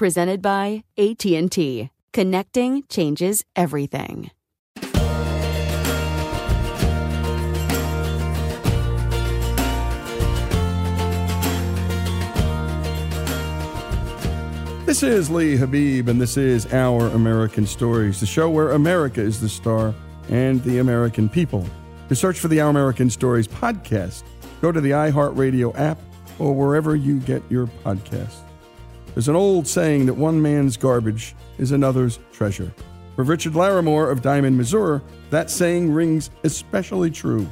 Presented by AT&T. Connecting changes everything. This is Lee Habib, and this is Our American Stories, the show where America is the star and the American people. To search for the Our American Stories podcast, go to the iHeartRadio app or wherever you get your podcasts. There's an old saying that one man's garbage is another's treasure. For Richard Larimore of Diamond, Missouri, that saying rings especially true.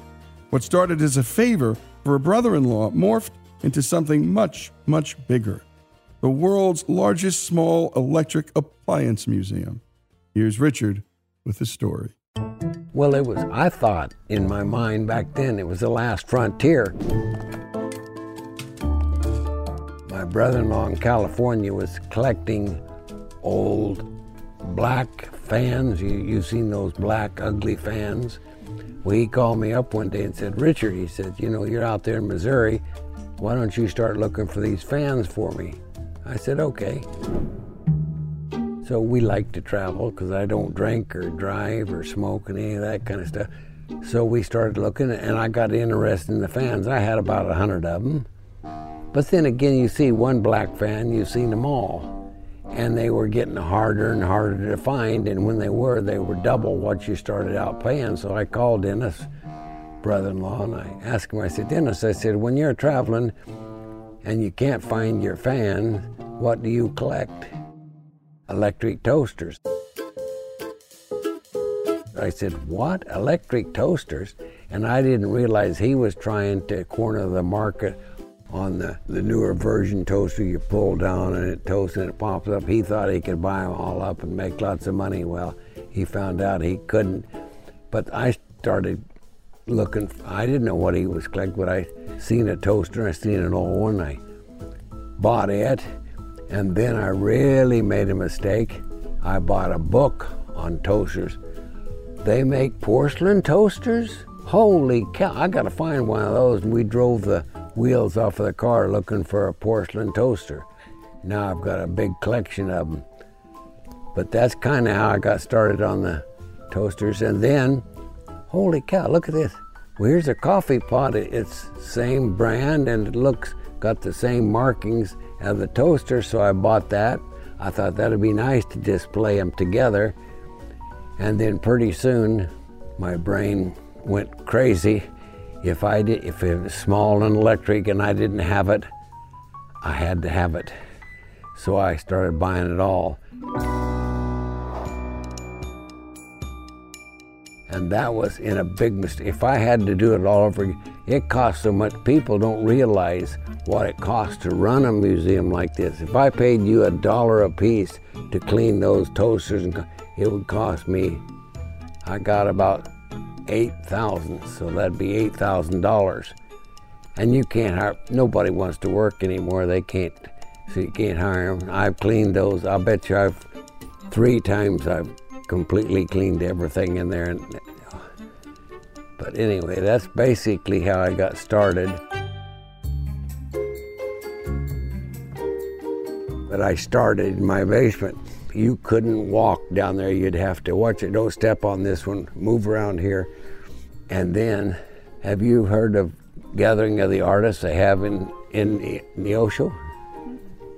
What started as a favor for a brother in law morphed into something much, much bigger the world's largest small electric appliance museum. Here's Richard with the story. Well, it was, I thought in my mind back then, it was the last frontier. My brother in California was collecting old black fans. You, you've seen those black, ugly fans. Well, he called me up one day and said, Richard, he said, you know, you're out there in Missouri. Why don't you start looking for these fans for me? I said, okay. So we like to travel because I don't drink or drive or smoke and any of that kind of stuff. So we started looking and I got interested in the fans. I had about a hundred of them. But then again, you see one black fan, you've seen them all. And they were getting harder and harder to find. And when they were, they were double what you started out paying. So I called Dennis, brother in law, and I asked him, I said, Dennis, I said, when you're traveling and you can't find your fan, what do you collect? Electric toasters. I said, What? Electric toasters? And I didn't realize he was trying to corner the market on the, the newer version toaster you pull down and it toasts and it pops up. He thought he could buy them all up and make lots of money. Well, he found out he couldn't. But I started looking, I didn't know what he was collecting, but I seen a toaster, I seen an old one, I bought it, and then I really made a mistake. I bought a book on toasters They make porcelain toasters? Holy cow, I gotta find one of those. And we drove the wheels off of the car looking for a porcelain toaster. Now I've got a big collection of them. But that's kind of how I got started on the toasters. And then, holy cow, look at this. Well, here's a coffee pot. It's same brand and it looks got the same markings as the toaster, so I bought that. I thought that'd be nice to display them together. And then pretty soon, my brain went crazy. If I did, if it was small and electric and I didn't have it, I had to have it. So I started buying it all. And that was in a big mistake. If I had to do it all over again, it costs so much. People don't realize what it costs to run a museum like this. If I paid you a dollar a piece to clean those toasters, it would cost me, I got about 8000 so that'd be $8,000. And you can't hire, nobody wants to work anymore. They can't, so you can't hire them. I've cleaned those. I'll bet you I've, three times I've completely cleaned everything in there. And, but anyway, that's basically how I got started. But I started in my basement. You couldn't walk down there. You'd have to watch it. Don't step on this one. Move around here. And then, have you heard of Gathering of the Artists they have in, in Neosho?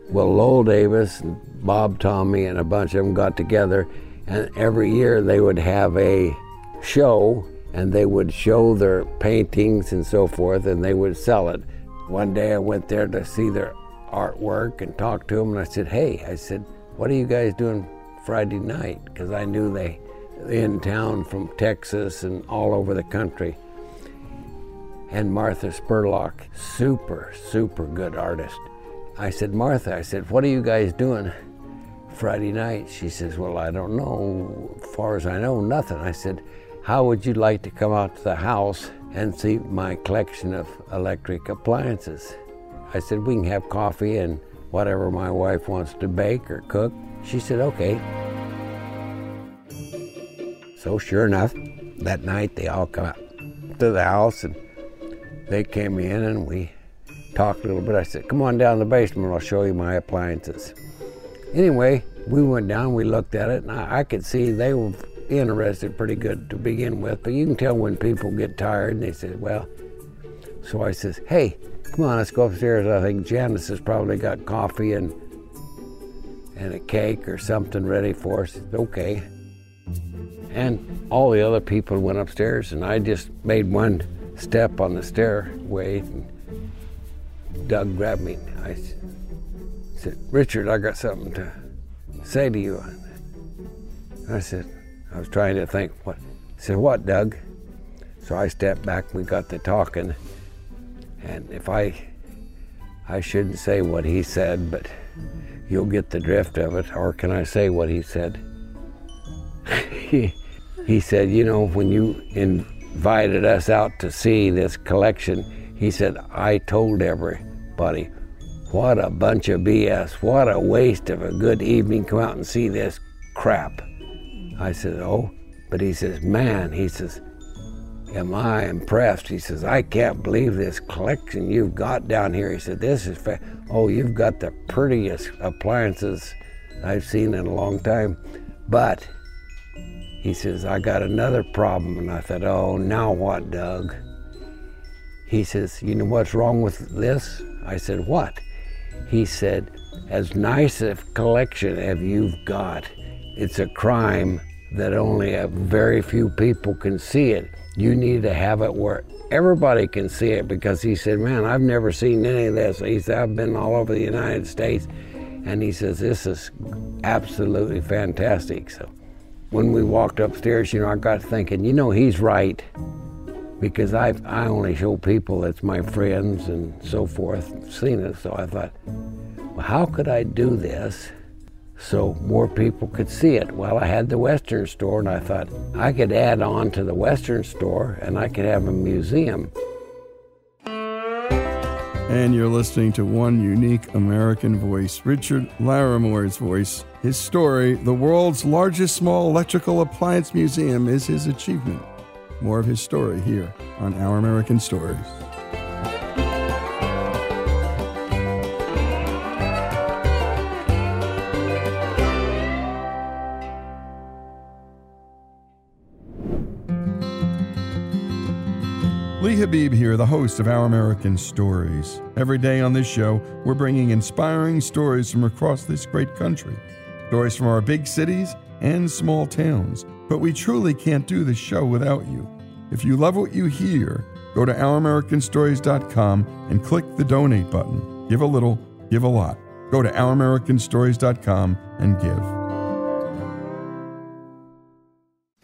Well, Lowell Davis Bob Tommy, and a bunch of them got together, and every year they would have a show and they would show their paintings and so forth and they would sell it. One day I went there to see their artwork and talked to them and I said, hey, I said, what are you guys doing Friday night? Because I knew they in town from Texas and all over the country. And Martha Spurlock, super, super good artist. I said, Martha, I said, what are you guys doing Friday night? She says, well, I don't know. Far as I know, nothing. I said, how would you like to come out to the house and see my collection of electric appliances? I said, we can have coffee and whatever my wife wants to bake or cook. She said, okay. So sure enough, that night they all come out to the house and they came in and we talked a little bit. I said, come on down to the basement, I'll show you my appliances. Anyway, we went down, we looked at it, and I, I could see they were interested pretty good to begin with, but you can tell when people get tired and they say, well, so I says, hey, come on, let's go upstairs. I think Janice has probably got coffee and and a cake or something ready for us. Okay. And all the other people went upstairs, and I just made one step on the stairway. And Doug grabbed me. I said, Richard, I got something to say to you. I said, I was trying to think, what? He said, what, Doug? So I stepped back, we got to talking. And if I, I shouldn't say what he said, but you'll get the drift of it. Or can I say what he said? He, said, you know, when you invited us out to see this collection, he said, I told everybody, what a bunch of BS, what a waste of a good evening, come out and see this crap. I said, oh, but he says, man, he says, am I impressed? He says, I can't believe this collection you've got down here. He said, this is, fa- oh, you've got the prettiest appliances I've seen in a long time. But he says, I got another problem. And I thought, oh, now what, Doug? He says, you know what's wrong with this? I said, what? He said, as nice a collection as you've got, it's a crime that only a very few people can see it. You need to have it where everybody can see it because he said, Man, I've never seen any of this. He said, I've been all over the United States. And he says, This is absolutely fantastic. So when we walked upstairs, you know, I got thinking, you know, he's right because I I only show people that's my friends and so forth seen it. So I thought, well, how could I do this so more people could see it? Well, I had the Western store, and I thought I could add on to the Western store, and I could have a museum. And you're listening to one unique American voice, Richard Larimore's voice. His story, the world's largest small electrical appliance museum, is his achievement. More of his story here on Our American Stories. Habib here, the host of Our American Stories. Every day on this show, we're bringing inspiring stories from across this great country. Stories from our big cities and small towns. But we truly can't do this show without you. If you love what you hear, go to OurAmericanStories.com and click the donate button. Give a little, give a lot. Go to OurAmericanStories.com and give.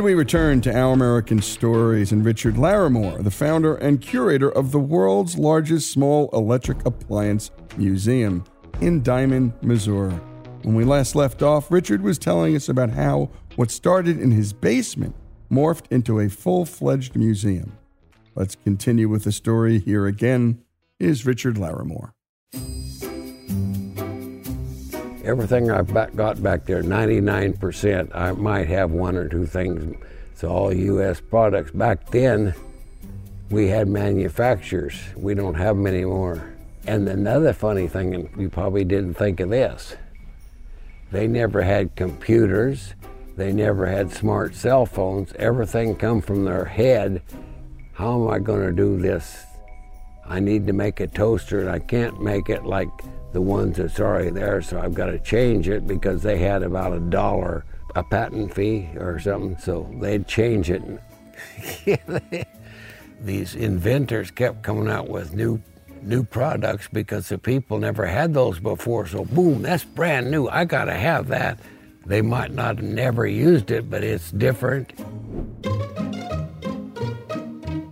And we return to Our American Stories and Richard Larimore, the founder and curator of the world's largest small electric appliance museum in Diamond, Missouri. When we last left off, Richard was telling us about how what started in his basement morphed into a full fledged museum. Let's continue with the story. Here again is Richard Larimore. Everything I've got back there, 99%, I might have one or two things. It's all U.S. products. Back then, we had manufacturers. We don't have them anymore. And another funny thing, and you probably didn't think of this, they never had computers. They never had smart cell phones. Everything come from their head. How am I going to do this I need to make a toaster and I can't make it like the ones that's already there, so I've got to change it because they had about a dollar a patent fee or something, so they'd change it. These inventors kept coming out with new new products because the people never had those before. So boom, that's brand new. I gotta have that. They might not have never used it, but it's different.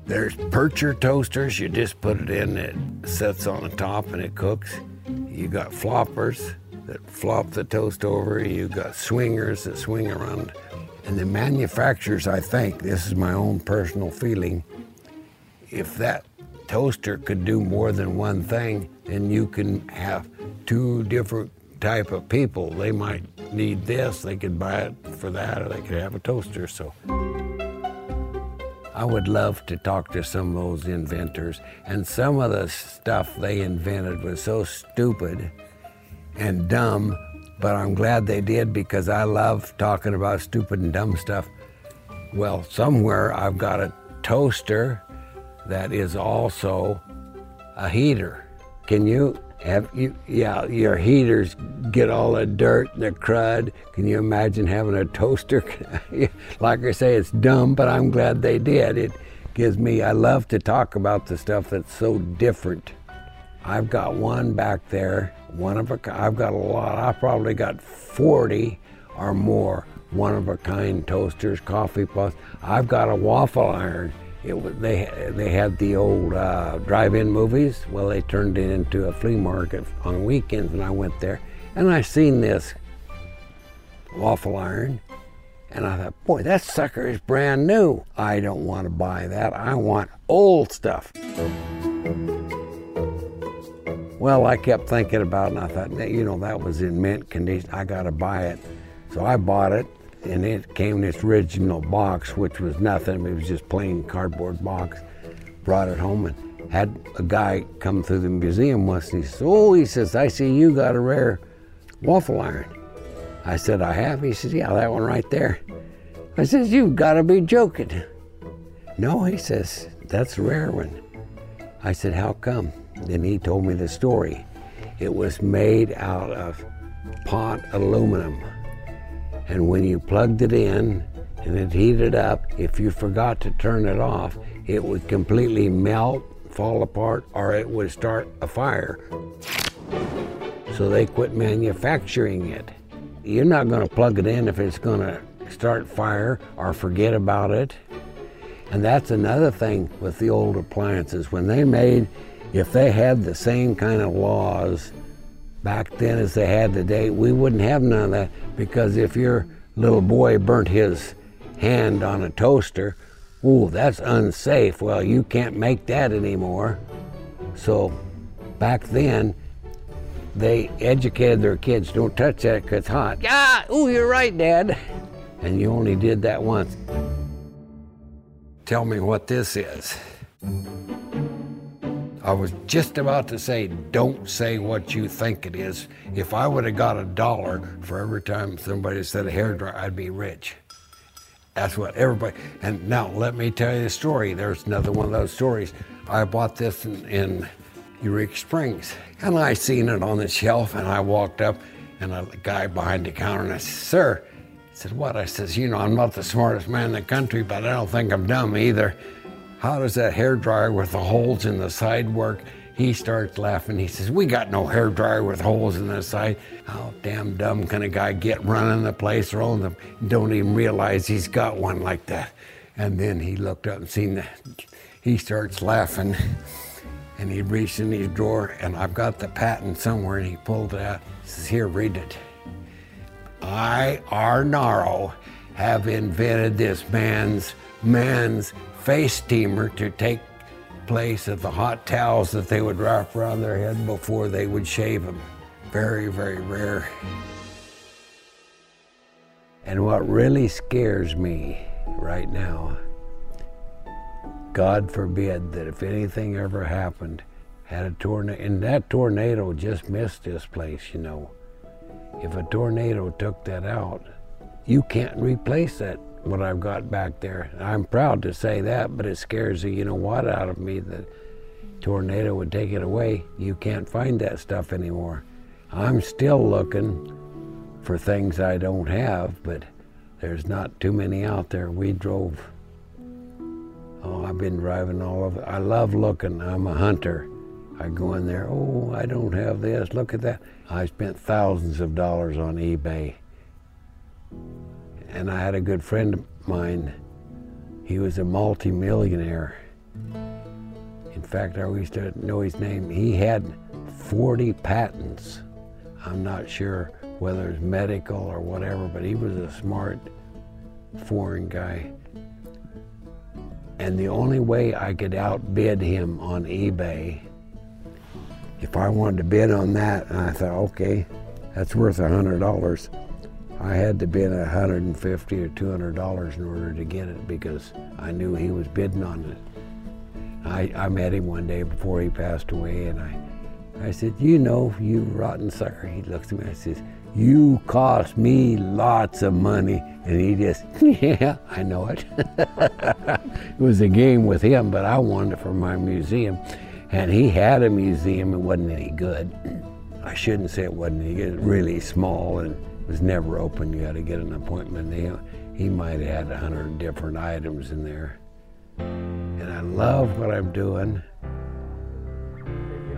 There's Percher toasters. You just put it in, it sets on the top and it cooks. You got floppers that flop the toast over. You got swingers that swing around. And the manufacturers, I think, this is my own personal feeling, if that toaster could do more than one thing, then you can have two different type of people. They might need this, they could buy it for that, or they could have a toaster. So I would love to talk to some of those inventors. And some of the stuff they invented was so stupid and dumb, but I'm glad they did because I love talking about stupid and dumb stuff. Well, somewhere I've got a toaster that is also a heater. Can you you yeah, your heaters get all the dirt and the crud. Can you imagine having a toaster? like I say, it's dumb, but I'm glad they did. It gives me I love to talk about the stuff that's so different. I've got one back there, one of a I've got a lot. I've probably got 40 or more one of a kind toasters, coffee pots. I've got a waffle iron it they they had the old uh, drive-in movies. Well, they turned it into a flea market on weekends, and I went there, and I seen this waffle iron, and I thought, boy, that sucker is brand new. I don't want to buy that. I want old stuff. Well, I kept thinking about it, and I thought, you know, that was in mint condition. I got to buy it. So I bought it, and it came in its original box, which was nothing. It was just plain cardboard box. Brought it home and had a guy come through the museum once, and he says, "Oh," he says, "I see you got a rare waffle iron." I said, "I have." He says, "Yeah, that one right there." I says, "You've got to be joking." No, he says, "That's a rare one." I said, "How come?" Then he told me the story. It was made out of pot aluminum and when you plugged it in and it heated up, if you forgot to turn it off, it would completely melt, fall apart, or it would start a fire. So they quit manufacturing it. You're not going to plug it in if it's going to start fire or forget about it. And that's another thing with the old appliances. When they made, if they had the same kind of laws back then as they had today, we wouldn't have none of that because if your little boy burnt his hand on a toaster, ooh, that's unsafe. Well, you can't make that anymore. So back then, they educated their kids don't touch that because it's hot. Yeah, ooh, you're right, Dad. And you only did that once. Tell me what this is. I was just about to say, don't say what you think it is. If I would have got a dollar for every time somebody said a hair dryer, I'd be rich. That's what everybody. And now let me tell you a story. There's another one of those stories. I bought this in, in Eureka Springs, and I seen it on the shelf, and I walked up, and a guy behind the counter, and I said, "Sir," said, "What?" I says, "You know, I'm not the smartest man in the country, but I don't think I'm dumb either." How does that hair dryer with the holes in the side work? He starts laughing. He says, We got no hair dryer with holes in the side. How damn dumb can a guy get running the place, rolling them, don't even realize he's got one like that? And then he looked up and seen that. He starts laughing and he reached in his drawer and I've got the patent somewhere and he pulled it out. He says, Here, read it. I, R. Arnaro, have invented this man's man's face steamer to take place of the hot towels that they would wrap around their head before they would shave them. Very, very rare. And what really scares me right now, God forbid that if anything ever happened, had a tornado, and that tornado just missed this place, you know. If a tornado took that out, you can't replace that what I've got back there. I'm proud to say that, but it scares the you know what out of me that tornado would take it away. You can't find that stuff anymore. I'm still looking for things I don't have, but there's not too many out there. We drove, oh, I've been driving all over. I love looking. I'm a hunter. I go in there, oh, I don't have this, look at that. I spent thousands of dollars on eBay. And I had a good friend of mine, he was a multimillionaire. In fact, I used to know his name. He had 40 patents. I'm not sure whether it's medical or whatever, but he was a smart foreign guy. And the only way I could outbid him on eBay, if I wanted to bid on that, and I thought, okay, that's worth a hundred dollars, I had to bid a hundred and fifty or two hundred dollars in order to get it because I knew he was bidding on it. I, I met him one day before he passed away, and I, I said, you know, you rotten sucker. He looks at me and says, you cost me lots of money. And he just, yeah, I know it. it was a game with him, but I wanted it for my museum. And he had a museum, it wasn't any good. I shouldn't say it wasn't any good, it was really small and was never open. You had to get an appointment. He, he might have had a hundred different items in there. And I love what I'm doing.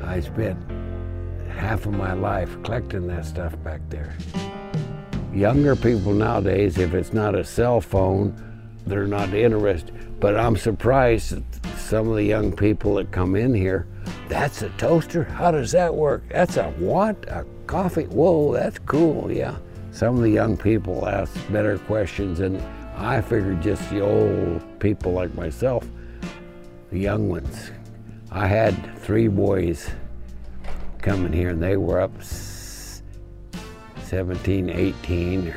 I spent half of my life collecting that stuff back there. Younger people nowadays, if it's not a cell phone, they're not interested. But I'm surprised that some of the young people that come in here, that's a toaster? How does that work? That's a what? A coffee? Whoa, that's cool, yeah. Some of the young people ask better questions, and I figured just the old people like myself, the young ones. I had three boys coming here, and they were up 17, 18.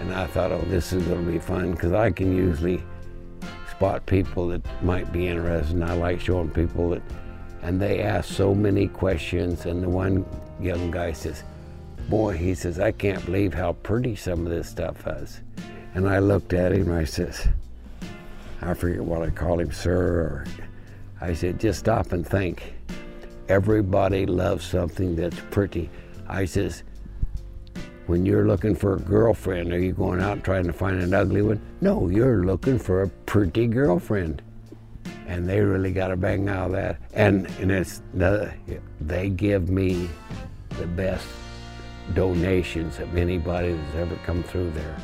And I thought, oh, this is going to be fun because I can usually spot people that might be interested. And I like showing people that, and they ask so many questions. And the one young guy says, Boy, he says, I can't believe how pretty some of this stuff is. And I looked at him, I says, I forget what I called him, sir, or I said, just stop and think. Everybody loves something that's pretty. I says, when you're looking for a girlfriend, are you going out trying to find an ugly one? No, you're looking for a pretty girlfriend. And they really got a bang out of that. And, and it's the, they give me the best donations of anybody that's ever come through there.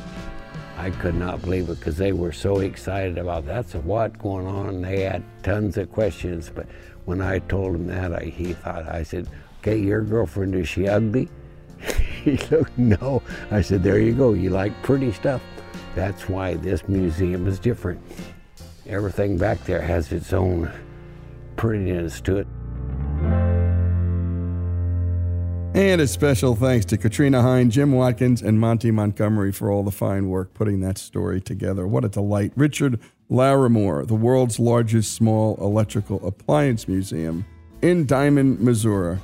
I could not believe it because they were so excited about that's a what going on. They had tons of questions. But when I told him that, I, he thought, I said, okay, your girlfriend, is she ugly? he looked, no. I said, there you go. You like pretty stuff. That's why this museum is different. Everything back there has its own prettiness to it. And a special thanks to Katrina Hine, Jim Watkins, and Monty Montgomery for all the fine work putting that story together. What a delight. Richard Larimore, the world's largest small electrical appliance museum in Diamond, Missouri.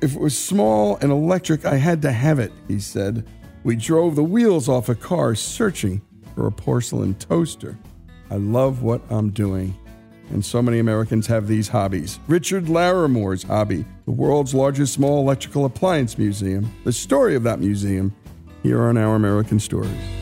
If it was small and electric, I had to have it, he said. We drove the wheels off a car searching for a porcelain toaster. I love what I'm doing and so many Americans have these hobbies. Richard Larimore's hobby, the world's largest small electrical appliance museum, the story of that museum, here on Our American Stories.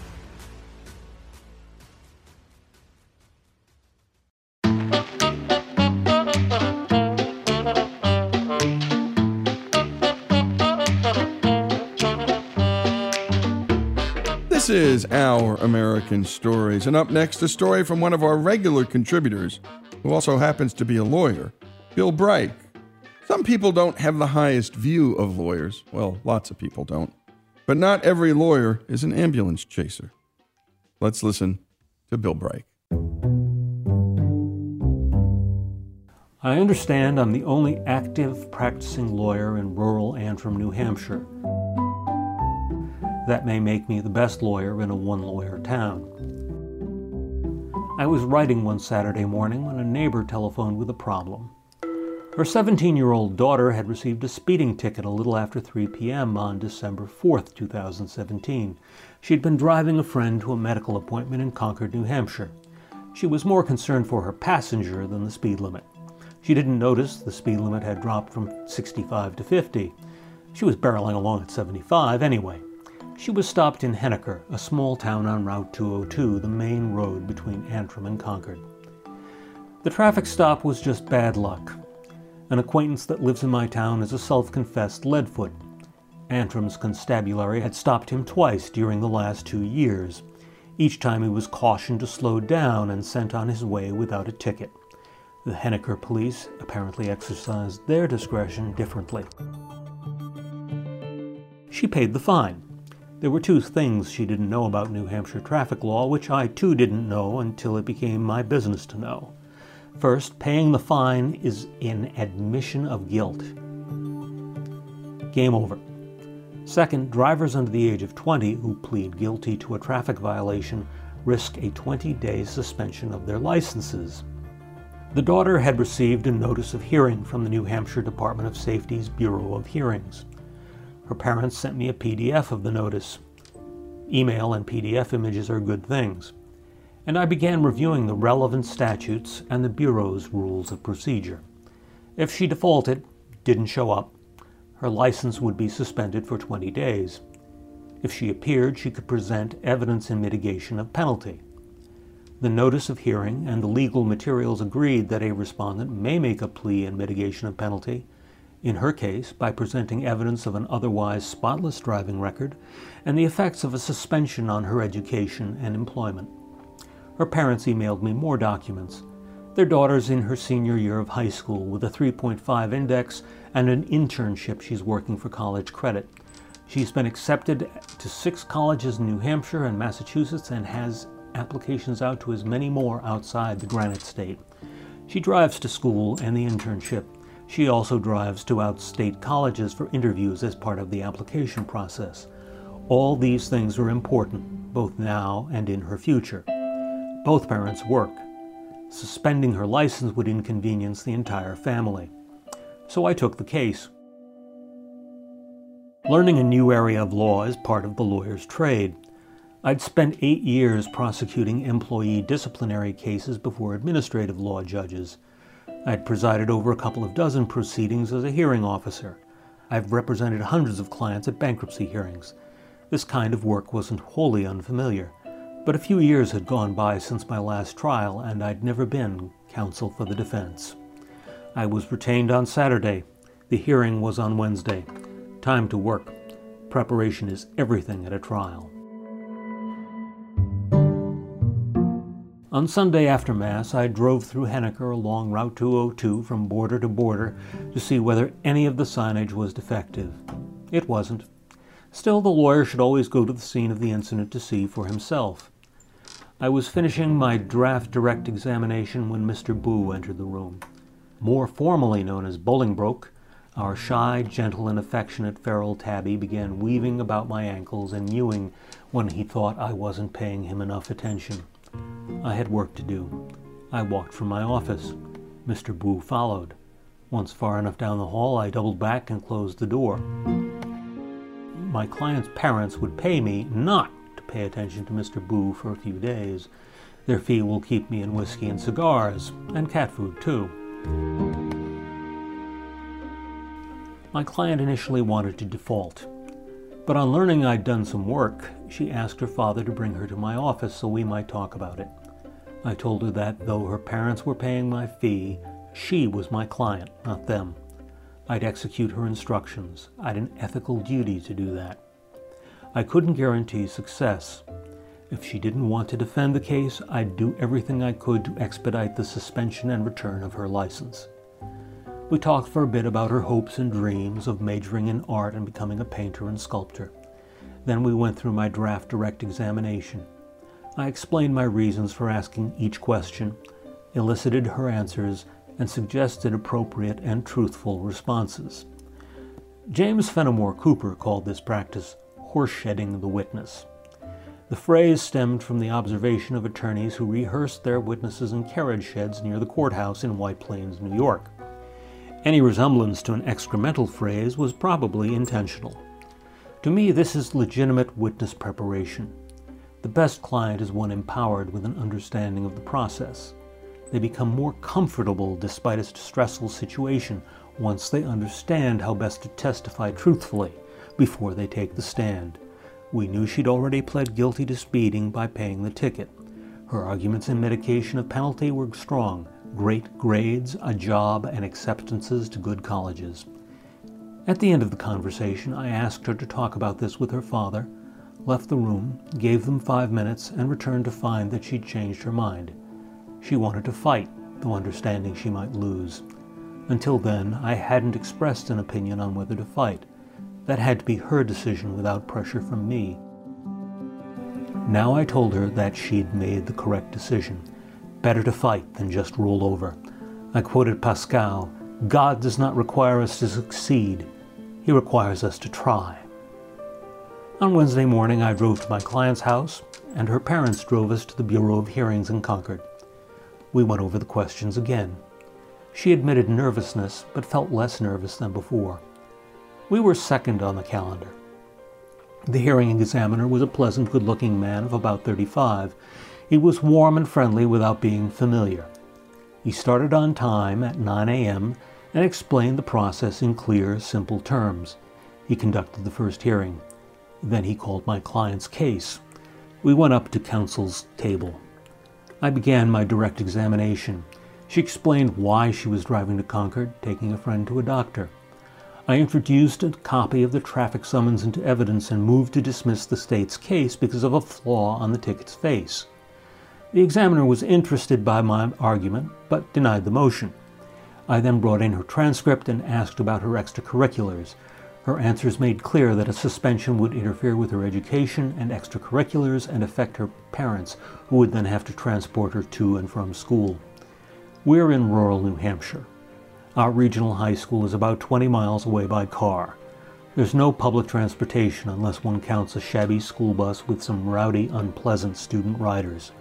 Our American Stories. And up next, a story from one of our regular contributors, who also happens to be a lawyer, Bill Brike. Some people don't have the highest view of lawyers. Well, lots of people don't. But not every lawyer is an ambulance chaser. Let's listen to Bill Brike. I understand I'm the only active practicing lawyer in rural Antrim, New Hampshire. That may make me the best lawyer in a one lawyer town. I was writing one Saturday morning when a neighbor telephoned with a problem. Her 17 year old daughter had received a speeding ticket a little after 3 p.m. on December 4, 2017. She'd been driving a friend to a medical appointment in Concord, New Hampshire. She was more concerned for her passenger than the speed limit. She didn't notice the speed limit had dropped from 65 to 50. She was barreling along at 75 anyway. She was stopped in Henniker, a small town on Route 202, the main road between Antrim and Concord. The traffic stop was just bad luck. An acquaintance that lives in my town is a self confessed leadfoot. Antrim's constabulary had stopped him twice during the last two years. Each time he was cautioned to slow down and sent on his way without a ticket. The Henniker police apparently exercised their discretion differently. She paid the fine. There were two things she didn't know about New Hampshire traffic law, which I too didn't know until it became my business to know. First, paying the fine is an admission of guilt. Game over. Second, drivers under the age of 20 who plead guilty to a traffic violation risk a 20 day suspension of their licenses. The daughter had received a notice of hearing from the New Hampshire Department of Safety's Bureau of Hearings. Her parents sent me a PDF of the notice. Email and PDF images are good things. And I began reviewing the relevant statutes and the Bureau's rules of procedure. If she defaulted, didn't show up, her license would be suspended for 20 days. If she appeared, she could present evidence in mitigation of penalty. The notice of hearing and the legal materials agreed that a respondent may make a plea in mitigation of penalty in her case by presenting evidence of an otherwise spotless driving record and the effects of a suspension on her education and employment. Her parents emailed me more documents. Their daughter's in her senior year of high school with a 3.5 index and an internship she's working for college credit. She's been accepted to six colleges in New Hampshire and Massachusetts and has applications out to as many more outside the Granite State. She drives to school and the internship. She also drives to outstate colleges for interviews as part of the application process. All these things are important, both now and in her future. Both parents work. Suspending her license would inconvenience the entire family. So I took the case. Learning a new area of law is part of the lawyer's trade. I'd spent eight years prosecuting employee disciplinary cases before administrative law judges. I'd presided over a couple of dozen proceedings as a hearing officer. I've represented hundreds of clients at bankruptcy hearings. This kind of work wasn't wholly unfamiliar, but a few years had gone by since my last trial, and I'd never been counsel for the defense. I was retained on Saturday. The hearing was on Wednesday. Time to work. Preparation is everything at a trial. On Sunday after Mass, I drove through Henniker along Route 202 from border to border to see whether any of the signage was defective. It wasn't. Still, the lawyer should always go to the scene of the incident to see for himself. I was finishing my draft direct examination when Mr. Boo entered the room. More formally known as Bolingbroke, our shy, gentle, and affectionate feral tabby began weaving about my ankles and mewing when he thought I wasn't paying him enough attention. I had work to do. I walked from my office. Mr. Boo followed. Once far enough down the hall, I doubled back and closed the door. My client's parents would pay me not to pay attention to Mr. Boo for a few days. Their fee will keep me in whiskey and cigars, and cat food too. My client initially wanted to default, but on learning I'd done some work, she asked her father to bring her to my office so we might talk about it. I told her that though her parents were paying my fee, she was my client, not them. I'd execute her instructions. I'd an ethical duty to do that. I couldn't guarantee success. If she didn't want to defend the case, I'd do everything I could to expedite the suspension and return of her license. We talked for a bit about her hopes and dreams of majoring in art and becoming a painter and sculptor. Then we went through my draft direct examination. I explained my reasons for asking each question, elicited her answers, and suggested appropriate and truthful responses. James Fenimore Cooper called this practice horseshedding the witness. The phrase stemmed from the observation of attorneys who rehearsed their witnesses in carriage sheds near the courthouse in White Plains, New York. Any resemblance to an excremental phrase was probably intentional. To me, this is legitimate witness preparation. The best client is one empowered with an understanding of the process. They become more comfortable despite a stressful situation once they understand how best to testify truthfully before they take the stand. We knew she'd already pled guilty to speeding by paying the ticket. Her arguments in mitigation of penalty were strong great grades, a job, and acceptances to good colleges. At the end of the conversation, I asked her to talk about this with her father left the room, gave them five minutes, and returned to find that she'd changed her mind. She wanted to fight, though understanding she might lose. Until then, I hadn't expressed an opinion on whether to fight. That had to be her decision without pressure from me. Now I told her that she'd made the correct decision. Better to fight than just roll over. I quoted Pascal God does not require us to succeed, He requires us to try. On Wednesday morning, I drove to my client's house, and her parents drove us to the Bureau of Hearings in Concord. We went over the questions again. She admitted nervousness, but felt less nervous than before. We were second on the calendar. The hearing examiner was a pleasant, good looking man of about 35. He was warm and friendly without being familiar. He started on time at 9 a.m. and explained the process in clear, simple terms. He conducted the first hearing. Then he called my client's case. We went up to counsel's table. I began my direct examination. She explained why she was driving to Concord, taking a friend to a doctor. I introduced a copy of the traffic summons into evidence and moved to dismiss the state's case because of a flaw on the ticket's face. The examiner was interested by my argument, but denied the motion. I then brought in her transcript and asked about her extracurriculars. Her answers made clear that a suspension would interfere with her education and extracurriculars and affect her parents, who would then have to transport her to and from school. We're in rural New Hampshire. Our regional high school is about 20 miles away by car. There's no public transportation unless one counts a shabby school bus with some rowdy, unpleasant student riders.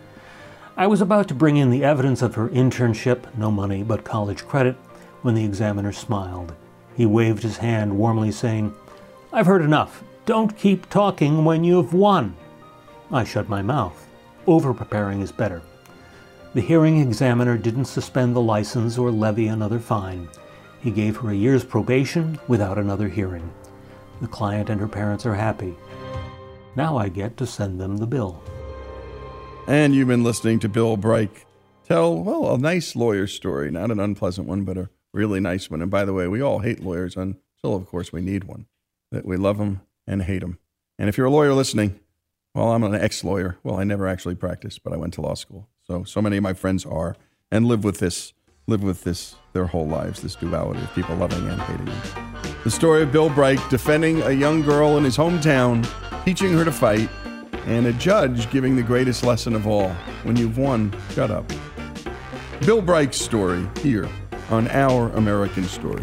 I was about to bring in the evidence of her internship, no money but college credit, when the examiner smiled. He waved his hand warmly, saying, I've heard enough. Don't keep talking when you've won. I shut my mouth. Over preparing is better. The hearing examiner didn't suspend the license or levy another fine. He gave her a year's probation without another hearing. The client and her parents are happy. Now I get to send them the bill. And you've been listening to Bill Bright tell, well, a nice lawyer story, not an unpleasant one, but a really nice one. And by the way, we all hate lawyers until, of course, we need one. That we love them and hate them. And if you're a lawyer listening, well, I'm an ex lawyer. Well, I never actually practiced, but I went to law school. So, so many of my friends are and live with this, live with this their whole lives, this duality of people loving and hating you. The story of Bill Bright defending a young girl in his hometown, teaching her to fight, and a judge giving the greatest lesson of all when you've won, shut up. Bill Bright's story here on Our American Story.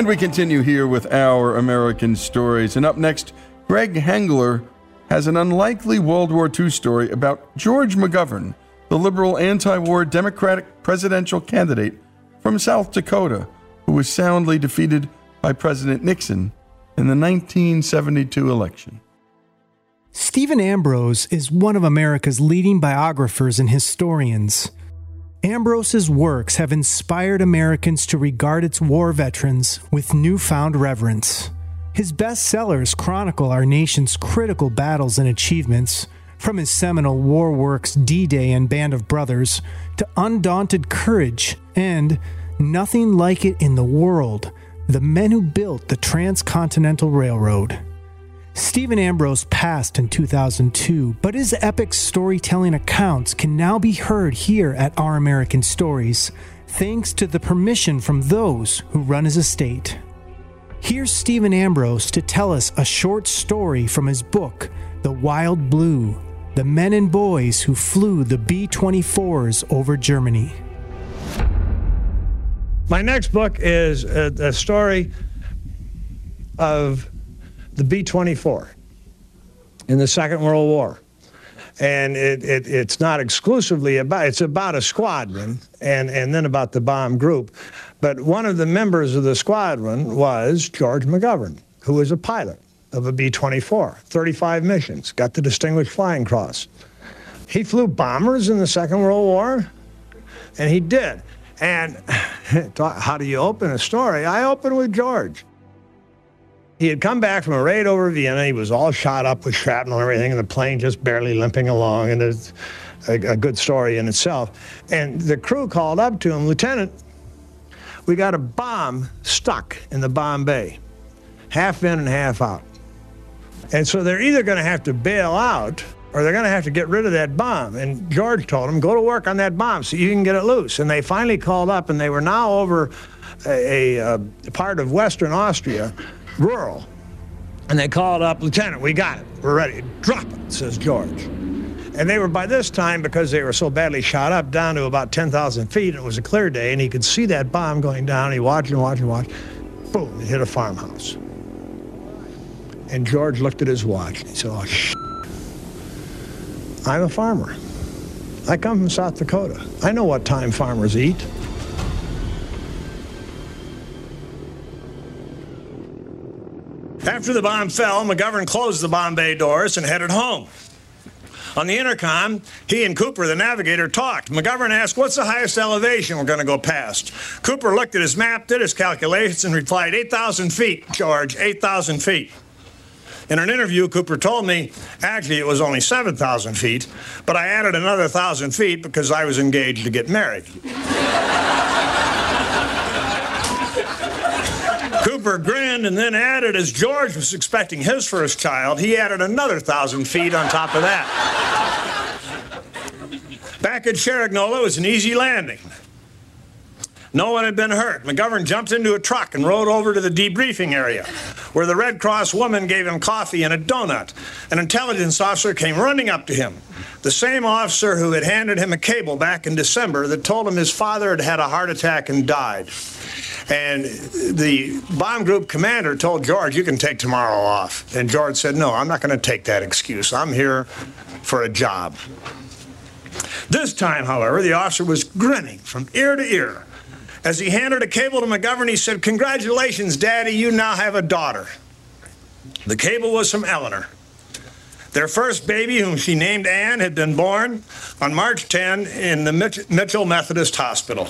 And we continue here with our American stories. And up next, Greg Hengler has an unlikely World War II story about George McGovern, the liberal anti war Democratic presidential candidate from South Dakota, who was soundly defeated by President Nixon in the 1972 election. Stephen Ambrose is one of America's leading biographers and historians. Ambrose's works have inspired Americans to regard its war veterans with newfound reverence. His bestsellers chronicle our nation's critical battles and achievements, from his seminal war works D Day and Band of Brothers to Undaunted Courage and Nothing Like It in the World The Men Who Built the Transcontinental Railroad. Stephen Ambrose passed in 2002, but his epic storytelling accounts can now be heard here at Our American Stories, thanks to the permission from those who run his estate. Here's Stephen Ambrose to tell us a short story from his book, The Wild Blue The Men and Boys Who Flew the B 24s Over Germany. My next book is a, a story of the B 24 in the Second World War. And it, it, it's not exclusively about, it's about a squadron and, and then about the bomb group. But one of the members of the squadron was George McGovern, who was a pilot of a B 24, 35 missions, got the Distinguished Flying Cross. He flew bombers in the Second World War, and he did. And how do you open a story? I open with George. He had come back from a raid over Vienna. He was all shot up with shrapnel and everything, and the plane just barely limping along. And it's a, a good story in itself. And the crew called up to him, Lieutenant, we got a bomb stuck in the bomb bay, half in and half out. And so they're either going to have to bail out or they're going to have to get rid of that bomb. And George told them, go to work on that bomb so you can get it loose. And they finally called up, and they were now over a, a, a part of Western Austria rural. And they called up, Lieutenant, we got it. We're ready. Drop it, says George. And they were by this time, because they were so badly shot up, down to about 10,000 feet. And it was a clear day, and he could see that bomb going down. He watched and watched and watched. Boom, it hit a farmhouse. And George looked at his watch, and he said, oh, shit. I'm a farmer. I come from South Dakota. I know what time farmers eat. After the bomb fell, McGovern closed the bomb bay doors and headed home. On the intercom, he and Cooper, the navigator, talked. McGovern asked, What's the highest elevation we're going to go past? Cooper looked at his map, did his calculations, and replied, 8,000 feet, George, 8,000 feet. In an interview, Cooper told me actually it was only 7,000 feet, but I added another 1,000 feet because I was engaged to get married. Cooper grinned and then added, as George was expecting his first child, he added another thousand feet on top of that. Back at Cerignola, it was an easy landing. No one had been hurt. McGovern jumped into a truck and rode over to the debriefing area, where the Red Cross woman gave him coffee and a donut. An intelligence officer came running up to him. The same officer who had handed him a cable back in December that told him his father had had a heart attack and died. And the bomb group commander told George, You can take tomorrow off. And George said, No, I'm not going to take that excuse. I'm here for a job. This time, however, the officer was grinning from ear to ear. As he handed a cable to McGovern, he said, Congratulations, Daddy, you now have a daughter. The cable was from Eleanor. Their first baby, whom she named Anne, had been born on March 10 in the Mitchell Methodist Hospital.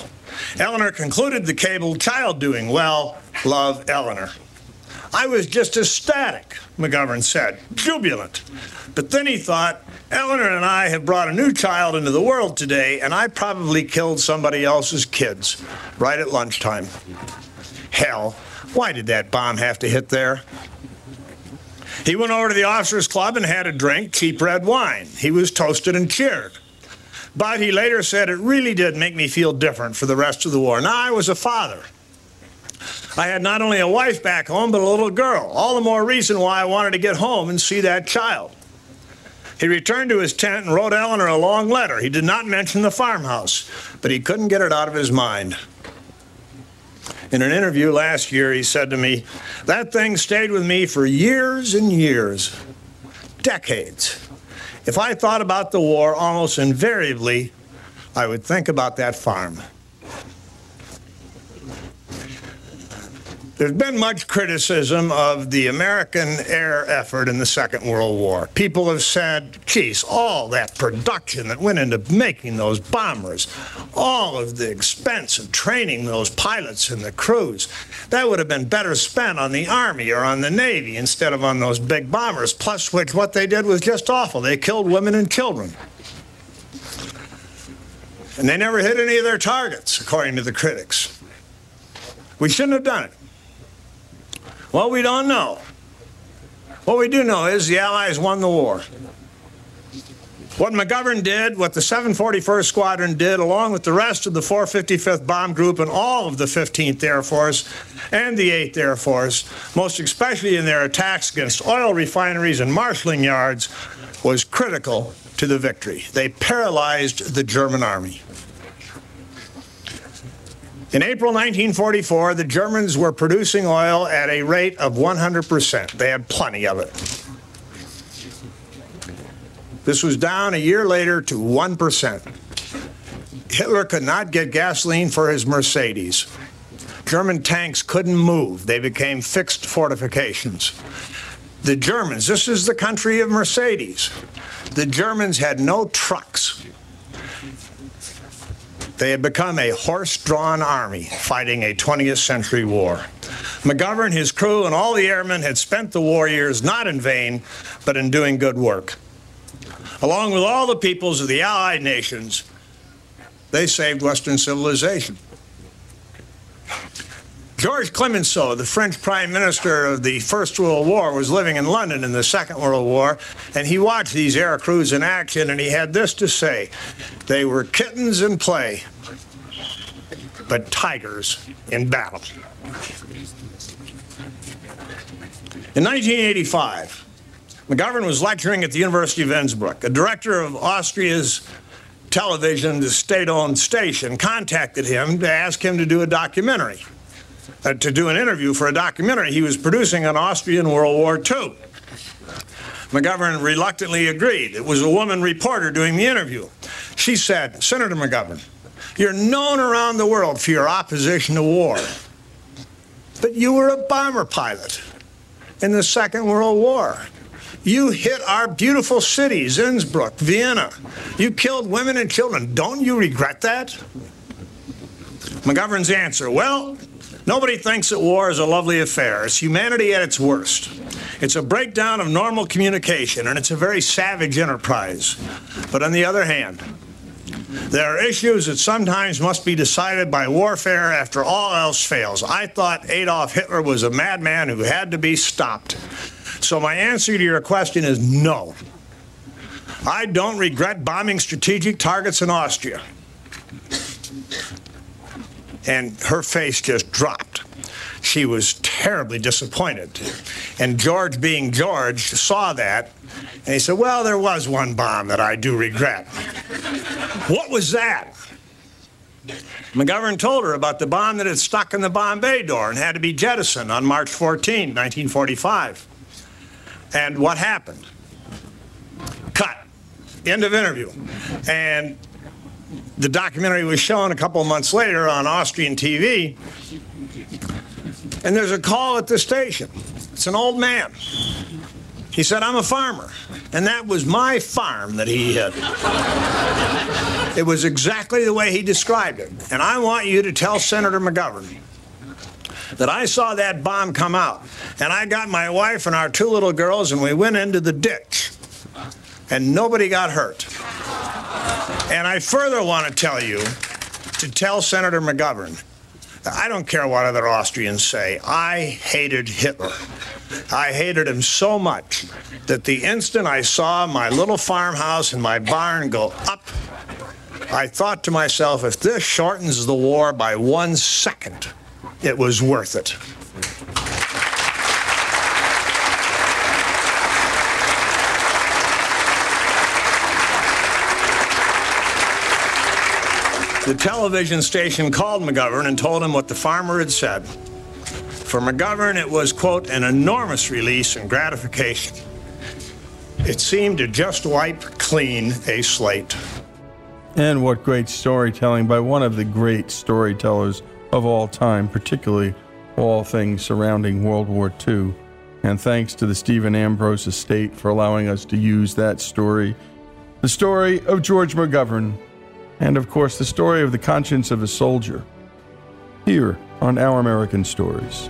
Eleanor concluded the cable, child doing well, love Eleanor. I was just ecstatic, McGovern said, jubilant. But then he thought, Eleanor and I have brought a new child into the world today, and I probably killed somebody else's kids right at lunchtime. Hell, why did that bomb have to hit there? He went over to the officers' club and had a drink, cheap red wine. He was toasted and cheered. But he later said it really did make me feel different for the rest of the war. Now I was a father. I had not only a wife back home, but a little girl. All the more reason why I wanted to get home and see that child. He returned to his tent and wrote Eleanor a long letter. He did not mention the farmhouse, but he couldn't get it out of his mind. In an interview last year, he said to me, That thing stayed with me for years and years, decades. If I thought about the war, almost invariably, I would think about that farm. There's been much criticism of the American air effort in the Second World War. People have said, geez, all that production that went into making those bombers, all of the expense of training those pilots and the crews, that would have been better spent on the Army or on the Navy instead of on those big bombers. Plus, which what they did was just awful. They killed women and children. And they never hit any of their targets, according to the critics. We shouldn't have done it. Well, we don't know. What we do know is the Allies won the war. What McGovern did, what the 741st Squadron did, along with the rest of the 455th Bomb Group and all of the 15th Air Force and the 8th Air Force, most especially in their attacks against oil refineries and marshaling yards, was critical to the victory. They paralyzed the German army. In April 1944, the Germans were producing oil at a rate of 100%. They had plenty of it. This was down a year later to 1%. Hitler could not get gasoline for his Mercedes. German tanks couldn't move, they became fixed fortifications. The Germans, this is the country of Mercedes. The Germans had no trucks. They had become a horse drawn army fighting a 20th century war. McGovern, his crew, and all the airmen had spent the war years not in vain, but in doing good work. Along with all the peoples of the Allied nations, they saved Western civilization. George Clemenceau, the French prime minister of the First World War, was living in London in the Second World War, and he watched these air crews in action, and he had this to say They were kittens in play, but tigers in battle. In 1985, McGovern was lecturing at the University of Innsbruck. A director of Austria's television, the state owned station, contacted him to ask him to do a documentary uh, to do an interview for a documentary he was producing on Austrian World War II. McGovern reluctantly agreed. It was a woman reporter doing the interview. She said, Senator McGovern, you're known around the world for your opposition to war. But you were a bomber pilot in the Second World War. You hit our beautiful cities, Innsbruck, Vienna. You killed women and children. Don't you regret that? McGovern's answer, well, Nobody thinks that war is a lovely affair. It's humanity at its worst. It's a breakdown of normal communication, and it's a very savage enterprise. But on the other hand, there are issues that sometimes must be decided by warfare after all else fails. I thought Adolf Hitler was a madman who had to be stopped. So my answer to your question is no. I don't regret bombing strategic targets in Austria and her face just dropped. She was terribly disappointed. And George, being George, saw that and he said, Well, there was one bomb that I do regret. what was that? McGovern told her about the bomb that had stuck in the bomb bay door and had to be jettisoned on March 14, 1945. And what happened? Cut. End of interview. And the documentary was shown a couple months later on Austrian TV. And there's a call at the station. It's an old man. He said, I'm a farmer. And that was my farm that he hit. it was exactly the way he described it. And I want you to tell Senator McGovern that I saw that bomb come out. And I got my wife and our two little girls, and we went into the ditch. And nobody got hurt. And I further want to tell you to tell Senator McGovern I don't care what other Austrians say. I hated Hitler. I hated him so much that the instant I saw my little farmhouse and my barn go up, I thought to myself, if this shortens the war by one second, it was worth it. The television station called McGovern and told him what the farmer had said. For McGovern, it was, quote, an enormous release and gratification. It seemed to just wipe clean a slate. And what great storytelling by one of the great storytellers of all time, particularly all things surrounding World War II. And thanks to the Stephen Ambrose estate for allowing us to use that story. The story of George McGovern, and of course, the story of the conscience of a soldier. Here on Our American Stories.